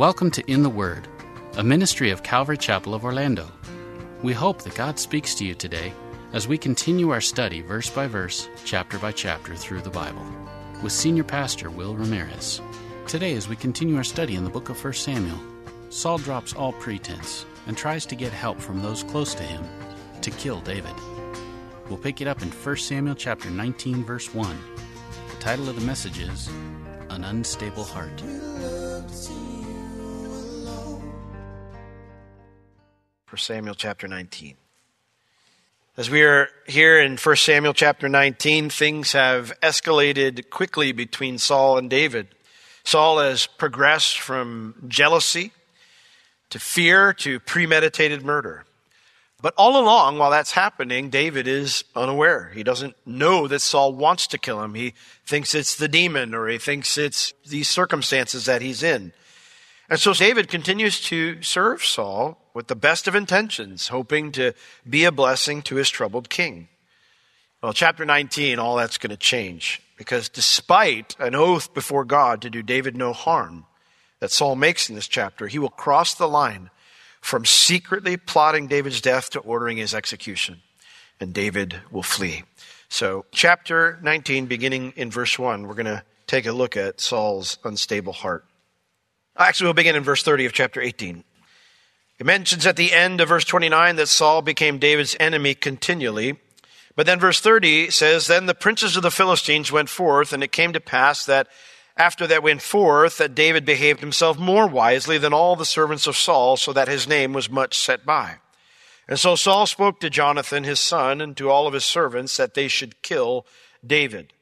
welcome to In the Word, a ministry of Calvary Chapel of Orlando. We hope that God speaks to you today as we continue our study verse by verse, chapter by chapter through the Bible with Senior Pastor Will Ramirez. Today, as we continue our study in the book of 1 Samuel, Saul drops all pretense and tries to get help from those close to him to kill David. We'll pick it up in 1 Samuel chapter 19 verse 1. The title of the message is An Unstable Heart. 1 Samuel chapter 19. As we are here in 1 Samuel chapter 19, things have escalated quickly between Saul and David. Saul has progressed from jealousy to fear to premeditated murder. But all along, while that's happening, David is unaware. He doesn't know that Saul wants to kill him. He thinks it's the demon or he thinks it's these circumstances that he's in. And so David continues to serve Saul with the best of intentions, hoping to be a blessing to his troubled king. Well, chapter 19, all that's going to change because despite an oath before God to do David no harm that Saul makes in this chapter, he will cross the line from secretly plotting David's death to ordering his execution, and David will flee. So, chapter 19, beginning in verse 1, we're going to take a look at Saul's unstable heart. Actually, we'll begin in verse 30 of chapter 18. It mentions at the end of verse 29 that Saul became David's enemy continually. But then verse 30 says, Then the princes of the Philistines went forth, and it came to pass that after that went forth, that David behaved himself more wisely than all the servants of Saul, so that his name was much set by. And so Saul spoke to Jonathan his son and to all of his servants that they should kill David.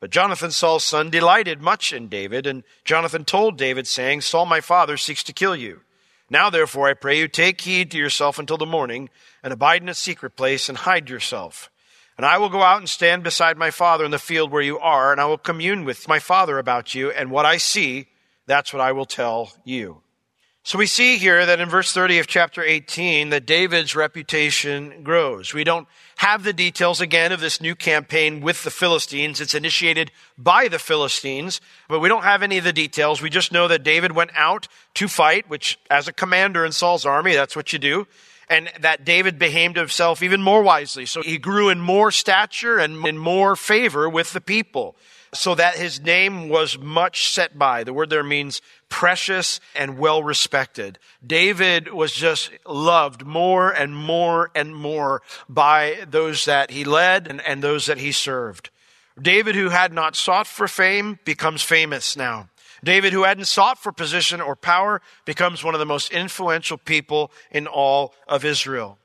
But Jonathan, Saul's son, delighted much in David, and Jonathan told David, saying, Saul my father seeks to kill you. Now therefore I pray you take heed to yourself until the morning, and abide in a secret place, and hide yourself. And I will go out and stand beside my father in the field where you are, and I will commune with my father about you, and what I see, that's what I will tell you. So we see here that in verse 30 of chapter 18 that David's reputation grows. We don't have the details again of this new campaign with the Philistines. It's initiated by the Philistines, but we don't have any of the details. We just know that David went out to fight, which as a commander in Saul's army, that's what you do. And that David behaved himself even more wisely. So he grew in more stature and in more favor with the people so that his name was much set by. The word there means precious and well respected. David was just loved more and more and more by those that he led and, and those that he served. David, who had not sought for fame, becomes famous now. David, who hadn't sought for position or power, becomes one of the most influential people in all of Israel.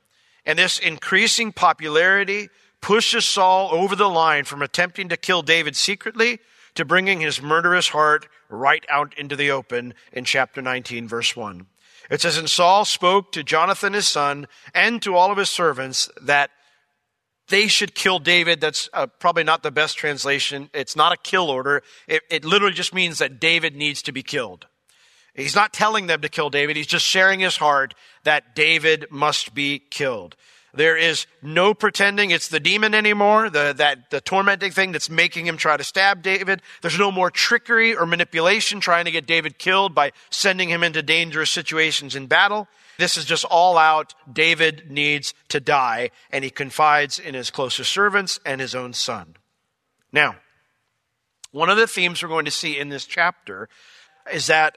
And this increasing popularity pushes Saul over the line from attempting to kill David secretly to bringing his murderous heart right out into the open in chapter 19, verse 1. It says, And Saul spoke to Jonathan his son and to all of his servants that they should kill David. That's uh, probably not the best translation. It's not a kill order. It, it literally just means that David needs to be killed. He's not telling them to kill David. He's just sharing his heart that David must be killed. There is no pretending it's the demon anymore, the, that, the tormenting thing that's making him try to stab David. There's no more trickery or manipulation trying to get David killed by sending him into dangerous situations in battle. This is just all out. David needs to die, and he confides in his closest servants and his own son. Now, one of the themes we're going to see in this chapter is that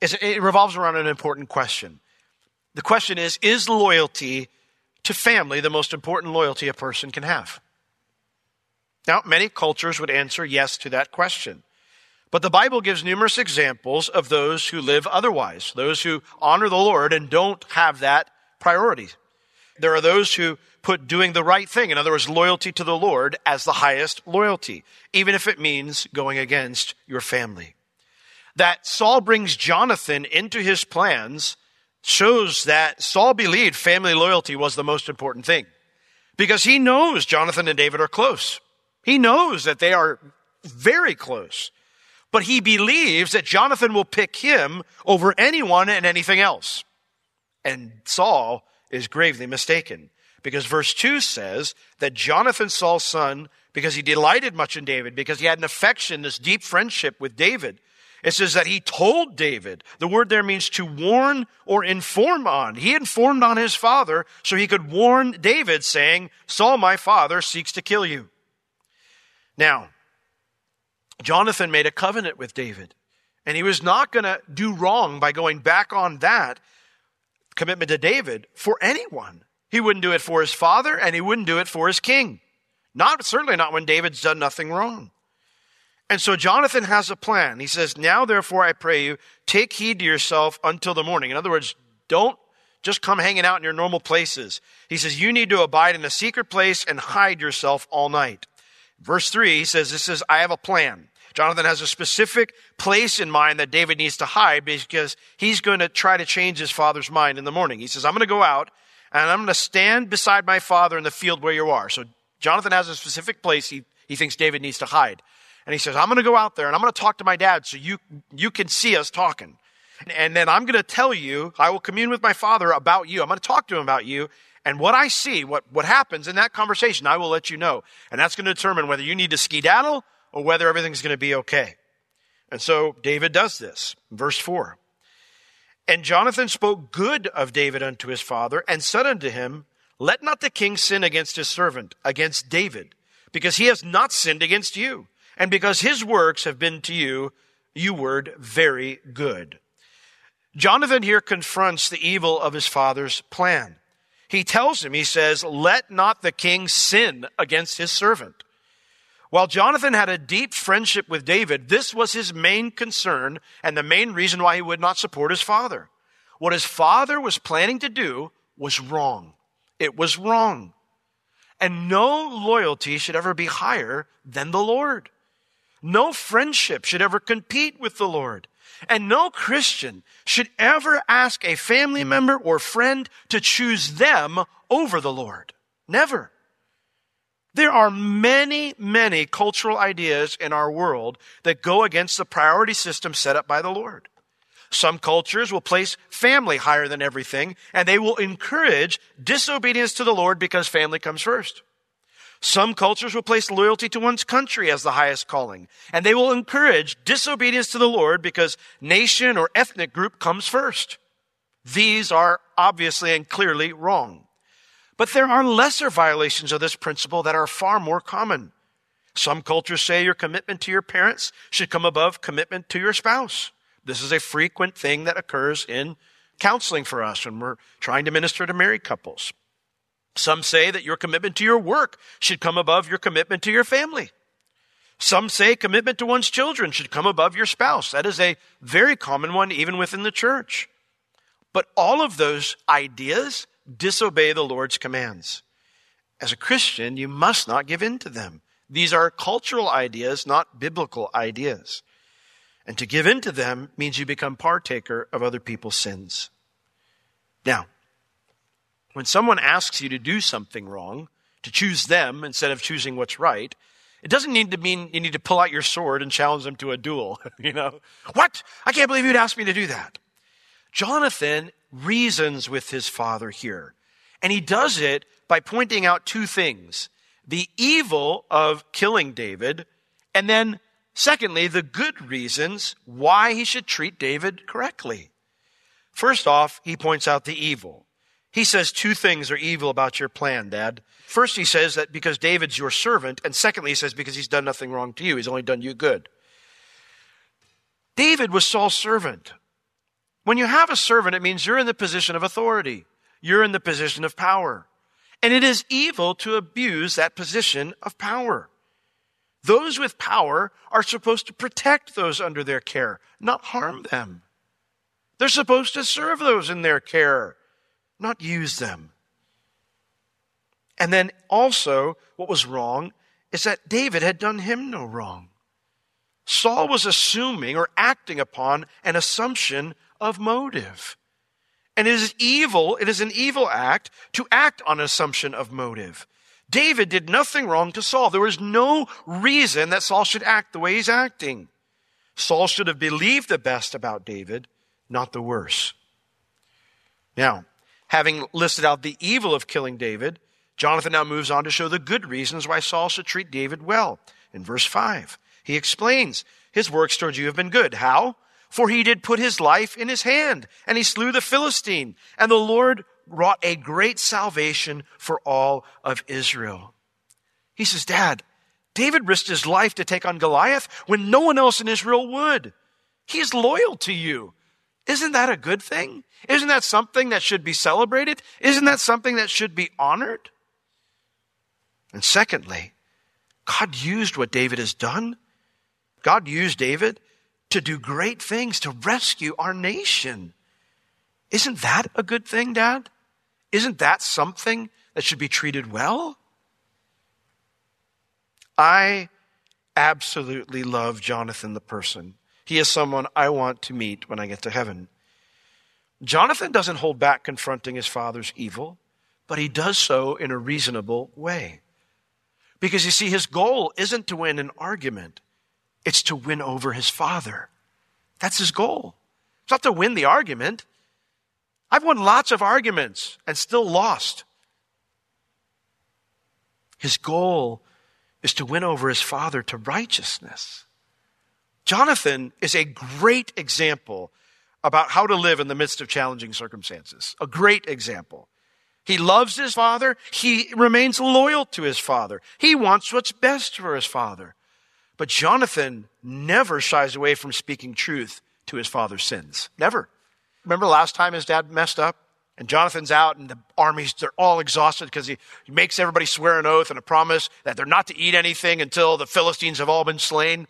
it revolves around an important question. The question is, is loyalty to family the most important loyalty a person can have? Now, many cultures would answer yes to that question. But the Bible gives numerous examples of those who live otherwise, those who honor the Lord and don't have that priority. There are those who put doing the right thing, in other words, loyalty to the Lord, as the highest loyalty, even if it means going against your family. That Saul brings Jonathan into his plans shows that Saul believed family loyalty was the most important thing because he knows Jonathan and David are close. He knows that they are very close, but he believes that Jonathan will pick him over anyone and anything else. And Saul is gravely mistaken because verse 2 says that Jonathan, Saul's son, because he delighted much in David, because he had an affection, this deep friendship with David, It says that he told David. The word there means to warn or inform on. He informed on his father so he could warn David saying, Saul, my father, seeks to kill you. Now, Jonathan made a covenant with David and he was not going to do wrong by going back on that commitment to David for anyone. He wouldn't do it for his father and he wouldn't do it for his king. Not, certainly not when David's done nothing wrong. And so Jonathan has a plan. He says, Now therefore I pray you, take heed to yourself until the morning. In other words, don't just come hanging out in your normal places. He says, You need to abide in a secret place and hide yourself all night. Verse 3 he says, This is, I have a plan. Jonathan has a specific place in mind that David needs to hide because he's going to try to change his father's mind in the morning. He says, I'm going to go out and I'm going to stand beside my father in the field where you are. So Jonathan has a specific place he, he thinks David needs to hide. And he says, I'm going to go out there and I'm going to talk to my dad so you, you can see us talking. And then I'm going to tell you, I will commune with my father about you. I'm going to talk to him about you. And what I see, what, what happens in that conversation, I will let you know. And that's going to determine whether you need to skedaddle or whether everything's going to be okay. And so David does this. Verse 4. And Jonathan spoke good of David unto his father and said unto him, Let not the king sin against his servant, against David, because he has not sinned against you and because his works have been to you, you word, very good. Jonathan here confronts the evil of his father's plan. He tells him, he says, let not the king sin against his servant. While Jonathan had a deep friendship with David, this was his main concern and the main reason why he would not support his father. What his father was planning to do was wrong. It was wrong. And no loyalty should ever be higher than the Lord. No friendship should ever compete with the Lord. And no Christian should ever ask a family member or friend to choose them over the Lord. Never. There are many, many cultural ideas in our world that go against the priority system set up by the Lord. Some cultures will place family higher than everything, and they will encourage disobedience to the Lord because family comes first. Some cultures will place loyalty to one's country as the highest calling, and they will encourage disobedience to the Lord because nation or ethnic group comes first. These are obviously and clearly wrong. But there are lesser violations of this principle that are far more common. Some cultures say your commitment to your parents should come above commitment to your spouse. This is a frequent thing that occurs in counseling for us when we're trying to minister to married couples. Some say that your commitment to your work should come above your commitment to your family. Some say commitment to one's children should come above your spouse. That is a very common one even within the church. But all of those ideas disobey the Lord's commands. As a Christian, you must not give in to them. These are cultural ideas, not biblical ideas. And to give in to them means you become partaker of other people's sins. Now, when someone asks you to do something wrong, to choose them instead of choosing what's right, it doesn't need to mean you need to pull out your sword and challenge them to a duel. you know, what? I can't believe you'd ask me to do that. Jonathan reasons with his father here, and he does it by pointing out two things the evil of killing David, and then, secondly, the good reasons why he should treat David correctly. First off, he points out the evil. He says two things are evil about your plan, Dad. First, he says that because David's your servant, and secondly, he says because he's done nothing wrong to you, he's only done you good. David was Saul's servant. When you have a servant, it means you're in the position of authority. You're in the position of power. And it is evil to abuse that position of power. Those with power are supposed to protect those under their care, not harm them. They're supposed to serve those in their care, not use them. And then also, what was wrong is that David had done him no wrong. Saul was assuming or acting upon an assumption of motive. And it is evil, it is an evil act to act on an assumption of motive. David did nothing wrong to Saul. There was no reason that Saul should act the way he's acting. Saul should have believed the best about David, not the worst. Now, Having listed out the evil of killing David, Jonathan now moves on to show the good reasons why Saul should treat David well. In verse 5, He explains, His works towards you have been good. How? For he did put his life in his hand, and he slew the Philistine, and the Lord wrought a great salvation for all of Israel. He says, Dad, David risked his life to take on Goliath when no one else in Israel would. He is loyal to you. Isn't that a good thing? Isn't that something that should be celebrated? Isn't that something that should be honored? And secondly, God used what David has done. God used David to do great things to rescue our nation. Isn't that a good thing, Dad? Isn't that something that should be treated well? I absolutely love Jonathan the person. He is someone I want to meet when I get to heaven. Jonathan doesn't hold back confronting his father's evil, but he does so in a reasonable way. Because you see, his goal isn't to win an argument, it's to win over his father. That's his goal. It's not to win the argument. I've won lots of arguments and still lost. His goal is to win over his father to righteousness. Jonathan is a great example about how to live in the midst of challenging circumstances. A great example. He loves his father. He remains loyal to his father. He wants what's best for his father. But Jonathan never shies away from speaking truth to his father's sins. Never. Remember last time his dad messed up? And Jonathan's out, and the armies, they're all exhausted because he, he makes everybody swear an oath and a promise that they're not to eat anything until the Philistines have all been slain.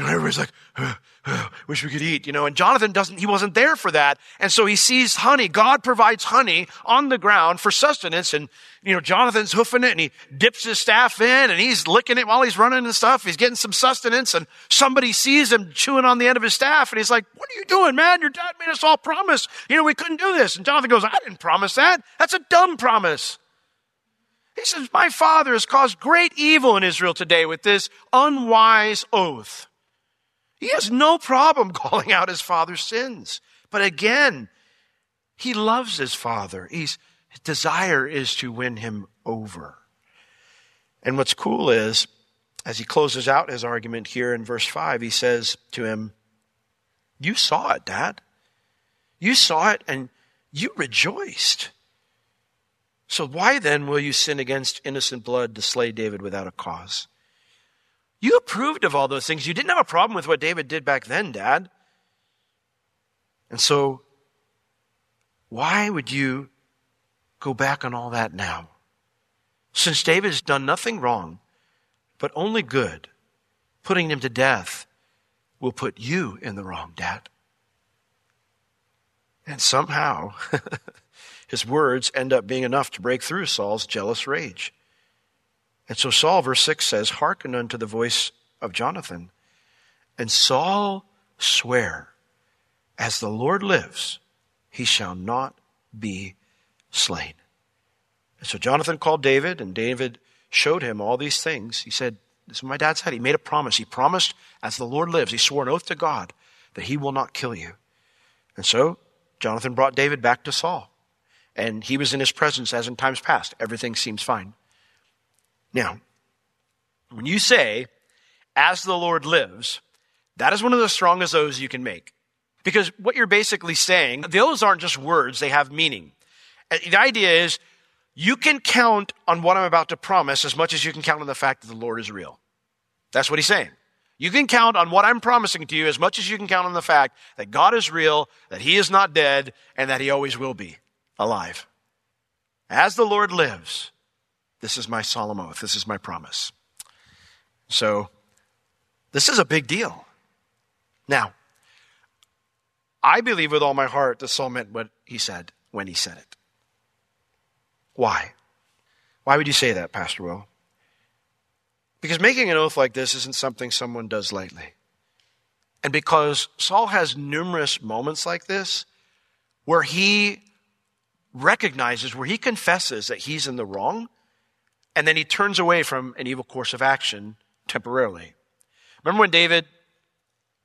And everybody's like, uh, wish we could eat, you know. And Jonathan doesn't, he wasn't there for that. And so he sees honey. God provides honey on the ground for sustenance. And, you know, Jonathan's hoofing it and he dips his staff in and he's licking it while he's running and stuff. He's getting some sustenance and somebody sees him chewing on the end of his staff and he's like, what are you doing, man? Your dad made us all promise. You know, we couldn't do this. And Jonathan goes, I didn't promise that. That's a dumb promise. He says, my father has caused great evil in Israel today with this unwise oath. He has no problem calling out his father's sins. But again, he loves his father. He's, his desire is to win him over. And what's cool is, as he closes out his argument here in verse 5, he says to him, You saw it, Dad. You saw it and you rejoiced. So why then will you sin against innocent blood to slay David without a cause? You approved of all those things. You didn't have a problem with what David did back then, Dad. And so, why would you go back on all that now? Since David has done nothing wrong, but only good, putting him to death will put you in the wrong, Dad. And somehow, his words end up being enough to break through Saul's jealous rage. And so Saul, verse 6 says, Hearken unto the voice of Jonathan. And Saul sware, As the Lord lives, he shall not be slain. And so Jonathan called David, and David showed him all these things. He said, This is what my dad said. He made a promise. He promised, as the Lord lives, he swore an oath to God that he will not kill you. And so Jonathan brought David back to Saul. And he was in his presence as in times past. Everything seems fine. Now, when you say, as the Lord lives, that is one of the strongest oaths you can make. Because what you're basically saying, those aren't just words, they have meaning. Uh, the idea is, you can count on what I'm about to promise as much as you can count on the fact that the Lord is real. That's what he's saying. You can count on what I'm promising to you as much as you can count on the fact that God is real, that he is not dead, and that he always will be alive. As the Lord lives, this is my solemn oath. This is my promise. So, this is a big deal. Now, I believe with all my heart that Saul meant what he said when he said it. Why? Why would you say that, Pastor Will? Because making an oath like this isn't something someone does lightly. And because Saul has numerous moments like this where he recognizes, where he confesses that he's in the wrong and then he turns away from an evil course of action temporarily. Remember when David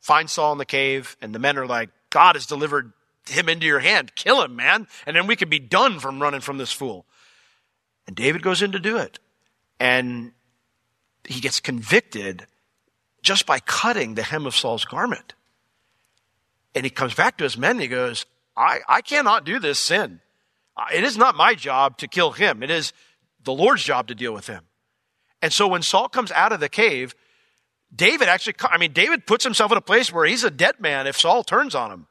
finds Saul in the cave and the men are like, God has delivered him into your hand. Kill him, man. And then we can be done from running from this fool. And David goes in to do it. And he gets convicted just by cutting the hem of Saul's garment. And he comes back to his men and he goes, I, I cannot do this sin. It is not my job to kill him. It is the Lord's job to deal with him. And so when Saul comes out of the cave, David actually, I mean, David puts himself in a place where he's a dead man if Saul turns on him.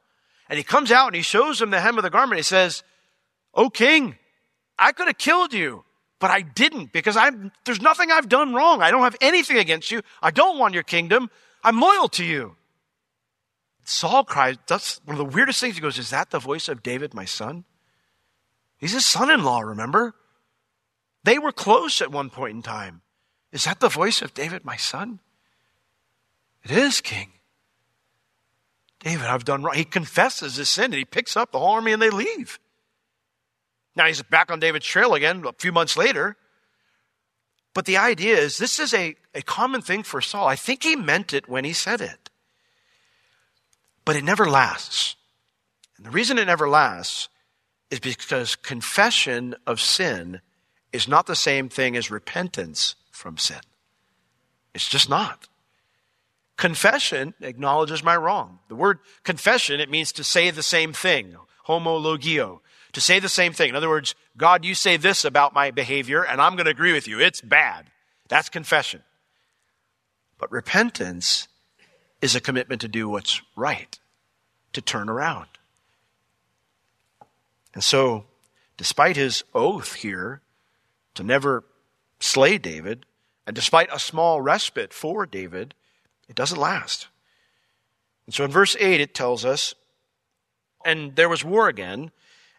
And he comes out and he shows him the hem of the garment. He says, Oh, king, I could have killed you, but I didn't because I'm, there's nothing I've done wrong. I don't have anything against you. I don't want your kingdom. I'm loyal to you. Saul cries, that's one of the weirdest things. He goes, Is that the voice of David, my son? He's his son in law, remember? They were close at one point in time. Is that the voice of David, my son? It is, king. David, I've done wrong. He confesses his sin and he picks up the whole army and they leave. Now he's back on David's trail again a few months later. But the idea is this is a, a common thing for Saul. I think he meant it when he said it. But it never lasts. And the reason it never lasts is because confession of sin is not the same thing as repentance from sin. It's just not. Confession acknowledges my wrong. The word confession, it means to say the same thing. Homologio. To say the same thing. In other words, God, you say this about my behavior, and I'm going to agree with you. It's bad. That's confession. But repentance is a commitment to do what's right, to turn around. And so, despite his oath here to never slay David, and despite a small respite for David, it doesn't last. And so in verse 8, it tells us, And there was war again,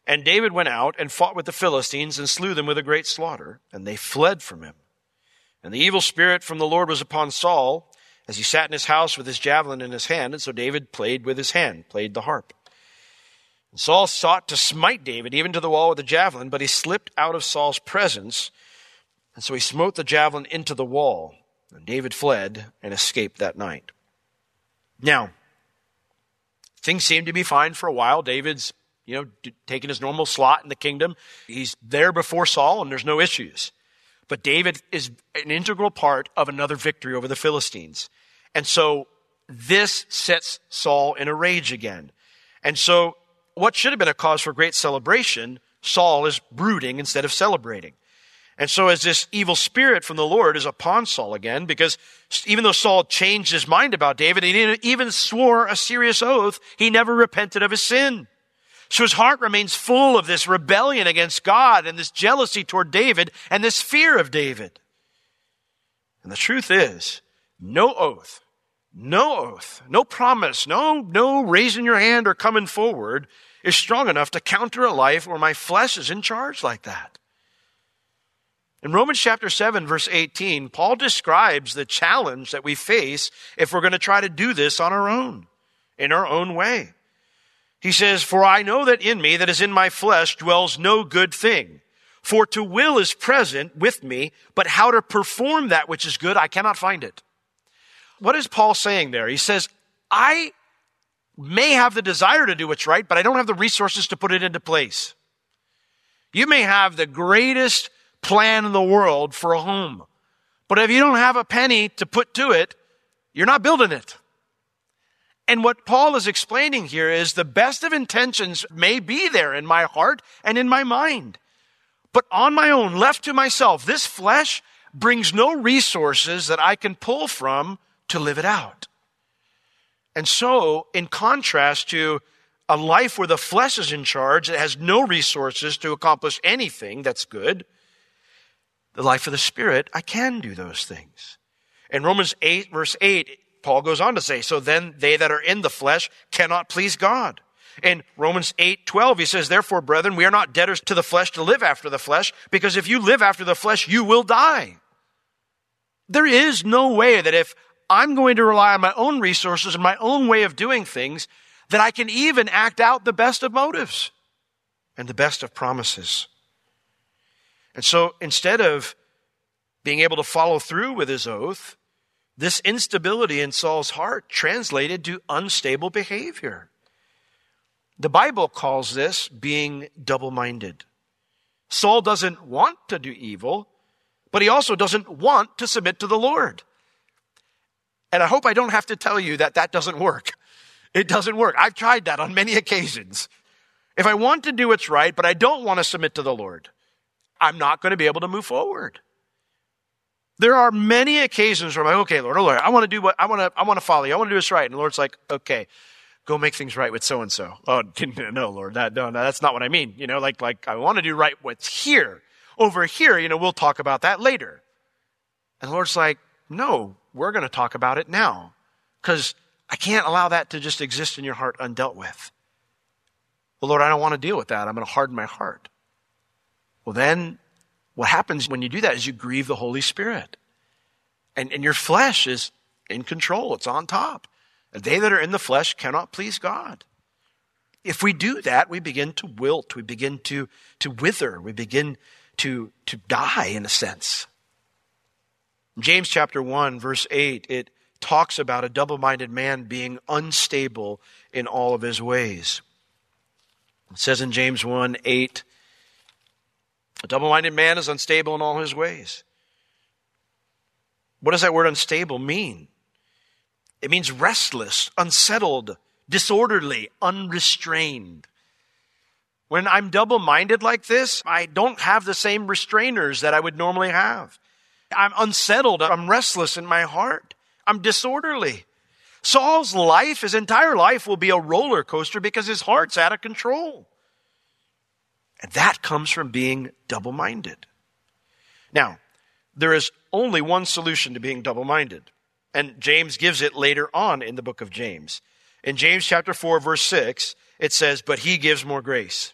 and David went out and fought with the Philistines and slew them with a great slaughter, and they fled from him. And the evil spirit from the Lord was upon Saul as he sat in his house with his javelin in his hand, and so David played with his hand, played the harp. Saul sought to smite David even to the wall with a javelin, but he slipped out of Saul's presence, and so he smote the javelin into the wall. And David fled and escaped that night. Now, things seem to be fine for a while. David's, you know, taking his normal slot in the kingdom. He's there before Saul and there's no issues. But David is an integral part of another victory over the Philistines. And so this sets Saul in a rage again. And so what should have been a cause for great celebration, Saul is brooding instead of celebrating. And so as this evil spirit from the Lord is upon Saul again, because even though Saul changed his mind about David, he even swore a serious oath, he never repented of his sin. So his heart remains full of this rebellion against God and this jealousy toward David and this fear of David. And the truth is, no oath, no oath, no promise, no, no raising your hand or coming forward is strong enough to counter a life where my flesh is in charge like that. In Romans chapter 7, verse 18, Paul describes the challenge that we face if we're going to try to do this on our own, in our own way. He says, For I know that in me, that is in my flesh, dwells no good thing. For to will is present with me, but how to perform that which is good, I cannot find it. What is Paul saying there? He says, I may have the desire to do what's right, but I don't have the resources to put it into place. You may have the greatest plan in the world for a home. But if you don't have a penny to put to it, you're not building it. And what Paul is explaining here is the best of intentions may be there in my heart and in my mind. But on my own, left to myself, this flesh brings no resources that I can pull from to live it out. And so, in contrast to a life where the flesh is in charge, it has no resources to accomplish anything that's good, the life of the Spirit, I can do those things. In Romans 8, verse 8, Paul goes on to say, So then they that are in the flesh cannot please God. In Romans 8, 12, he says, Therefore, brethren, we are not debtors to the flesh to live after the flesh, because if you live after the flesh, you will die. There is no way that if I'm going to rely on my own resources and my own way of doing things, that I can even act out the best of motives and the best of promises. And so instead of being able to follow through with his oath, this instability in Saul's heart translated to unstable behavior. The Bible calls this being double minded. Saul doesn't want to do evil, but he also doesn't want to submit to the Lord. And I hope I don't have to tell you that that doesn't work. It doesn't work. I've tried that on many occasions. If I want to do what's right, but I don't want to submit to the Lord, I'm not going to be able to move forward. There are many occasions where I'm like, okay, Lord, oh Lord, I want to do what I want to, I want to follow you. I want to do what's right. And the Lord's like, okay, go make things right with so and so. Oh, no, Lord, that, no, no, that's not what I mean. You know, like, like I want to do right what's here. Over here, you know, we'll talk about that later. And the Lord's like, no, we're going to talk about it now. Because I can't allow that to just exist in your heart undealt with. Well, Lord, I don't want to deal with that. I'm going to harden my heart. Well, then what happens when you do that is you grieve the Holy Spirit. And, and your flesh is in control. It's on top. And they that are in the flesh cannot please God. If we do that, we begin to wilt. We begin to, to wither. We begin to, to die in a sense. James chapter 1 verse 8, it talks about a double-minded man being unstable in all of his ways. It says in James 1 8, a double minded man is unstable in all his ways. What does that word unstable mean? It means restless, unsettled, disorderly, unrestrained. When I'm double minded like this, I don't have the same restrainers that I would normally have. I'm unsettled. I'm restless in my heart. I'm disorderly. Saul's life, his entire life, will be a roller coaster because his heart's out of control. And that comes from being double minded. Now, there is only one solution to being double minded. And James gives it later on in the book of James. In James chapter 4, verse 6, it says, But he gives more grace.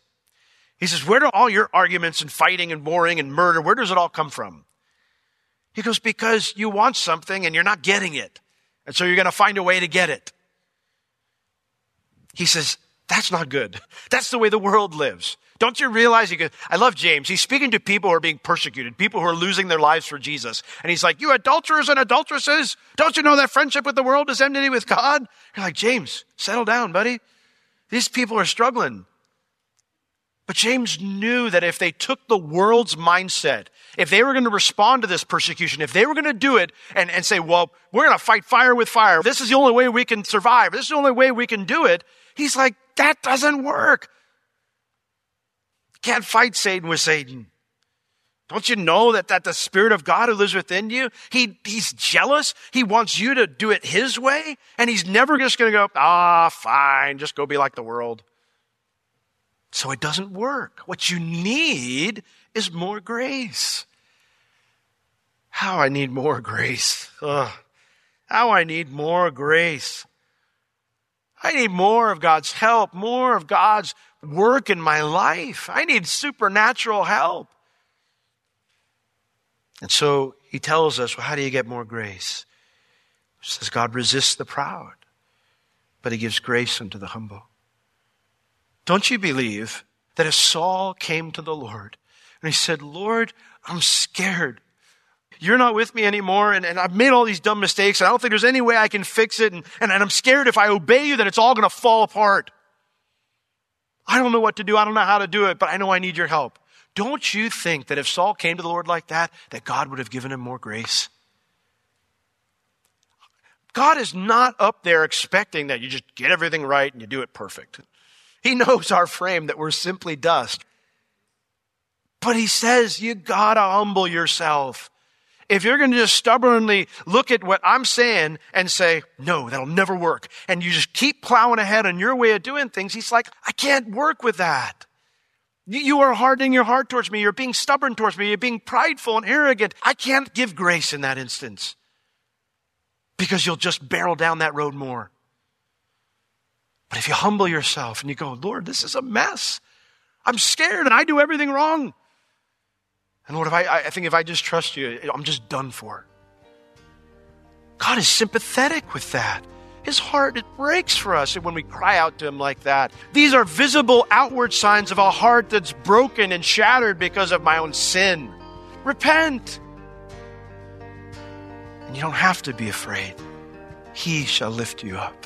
He says, Where do all your arguments and fighting and boring and murder, where does it all come from? He goes, Because you want something and you're not getting it. And so you're going to find a way to get it. He says, That's not good. That's the way the world lives. Don't you realize? He goes, I love James. He's speaking to people who are being persecuted, people who are losing their lives for Jesus. And he's like, you adulterers and adulteresses, don't you know that friendship with the world is enmity with God? You're like, James, settle down, buddy. These people are struggling. But James knew that if they took the world's mindset, if they were going to respond to this persecution, if they were going to do it and, and say, well, we're going to fight fire with fire. This is the only way we can survive. This is the only way we can do it. He's like, that doesn't work. Can't fight Satan with Satan. Don't you know that, that the Spirit of God who lives within you, he, he's jealous. He wants you to do it his way. And he's never just going to go, ah, fine, just go be like the world. So it doesn't work. What you need is more grace. How I need more grace. Ugh. How I need more grace. I need more of God's help, more of God's work in my life. I need supernatural help. And so he tells us, well, how do you get more grace? He says, God resists the proud, but he gives grace unto the humble. Don't you believe that if Saul came to the Lord and he said, Lord, I'm scared. You're not with me anymore, and, and I've made all these dumb mistakes, and I don't think there's any way I can fix it, and, and, and I'm scared if I obey you that it's all going to fall apart. I don't know what to do. I don't know how to do it, but I know I need your help. Don't you think that if Saul came to the Lord like that, that God would have given him more grace? God is not up there expecting that you just get everything right and you do it perfect. He knows our frame, that we're simply dust. But he says, you gotta humble yourself if you're to just stubbornly look at what I'm saying and say, no, that'll never work, and you just keep plowing ahead on your way of doing things, he's like, I can't work with that. You are hardening your heart towards me. You're being stubborn towards me. You're being prideful and arrogant. I can't give grace in that instance because you'll just barrel down that road more. But if you humble yourself and you go, Lord, this is a mess. I'm scared and I do everything wrong. And Lord, if I, I think if I just trust you, I'm just done for. God is sympathetic with that. His heart, it breaks for us when we cry out to Him like that. These are visible outward signs of a heart that's broken and shattered because of my own sin. Repent. And you don't have to be afraid. He shall lift you up.